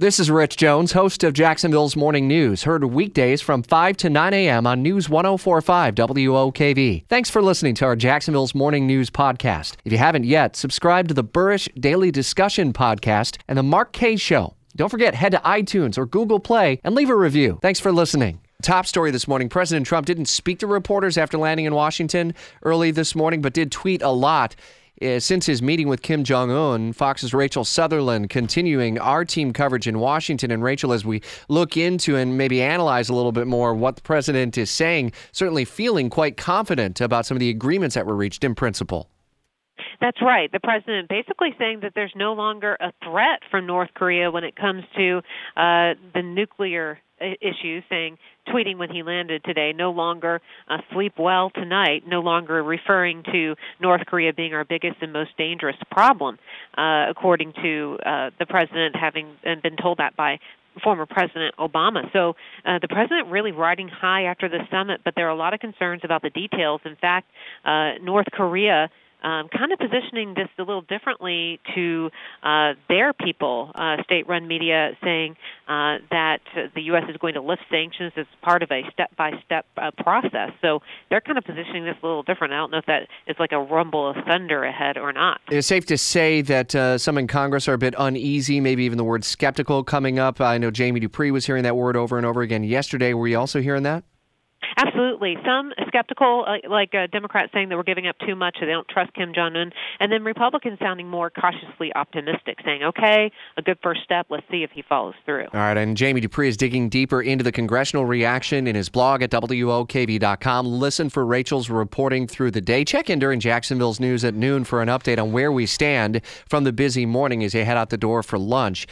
This is Rich Jones, host of Jacksonville's Morning News, heard weekdays from 5 to 9 a.m. on News 1045 WOKV. Thanks for listening to our Jacksonville's Morning News podcast. If you haven't yet, subscribe to the Burrish Daily Discussion podcast and the Mark Kaye Show. Don't forget, head to iTunes or Google Play and leave a review. Thanks for listening. Top story this morning President Trump didn't speak to reporters after landing in Washington early this morning, but did tweet a lot. Uh, since his meeting with Kim Jong un, Fox's Rachel Sutherland continuing our team coverage in Washington. And Rachel, as we look into and maybe analyze a little bit more what the president is saying, certainly feeling quite confident about some of the agreements that were reached in principle. That's right. The president basically saying that there's no longer a threat from North Korea when it comes to uh, the nuclear issues, saying, tweeting when he landed today, no longer uh, sleep well tonight, no longer referring to North Korea being our biggest and most dangerous problem, uh, according to uh, the president having been told that by former President Obama. So uh, the president really riding high after the summit, but there are a lot of concerns about the details. In fact, uh, North Korea um, kind of positioning this a little differently to uh, their people, uh, state-run media saying uh, that the U.S. is going to lift sanctions as part of a step-by-step uh, process. So they're kind of positioning this a little different. I don't know if that is like a rumble of thunder ahead or not. It's safe to say that uh, some in Congress are a bit uneasy, maybe even the word skeptical coming up. I know Jamie Dupree was hearing that word over and over again yesterday. Were you also hearing that? Absolutely. Some skeptical, uh, like uh, Democrats saying that we're giving up too much, they don't trust Kim Jong Un, and then Republicans sounding more cautiously optimistic, saying, "Okay, a good first step. Let's see if he follows through." All right. And Jamie Dupree is digging deeper into the congressional reaction in his blog at wokv.com. Listen for Rachel's reporting through the day. Check in during Jacksonville's news at noon for an update on where we stand from the busy morning as you head out the door for lunch.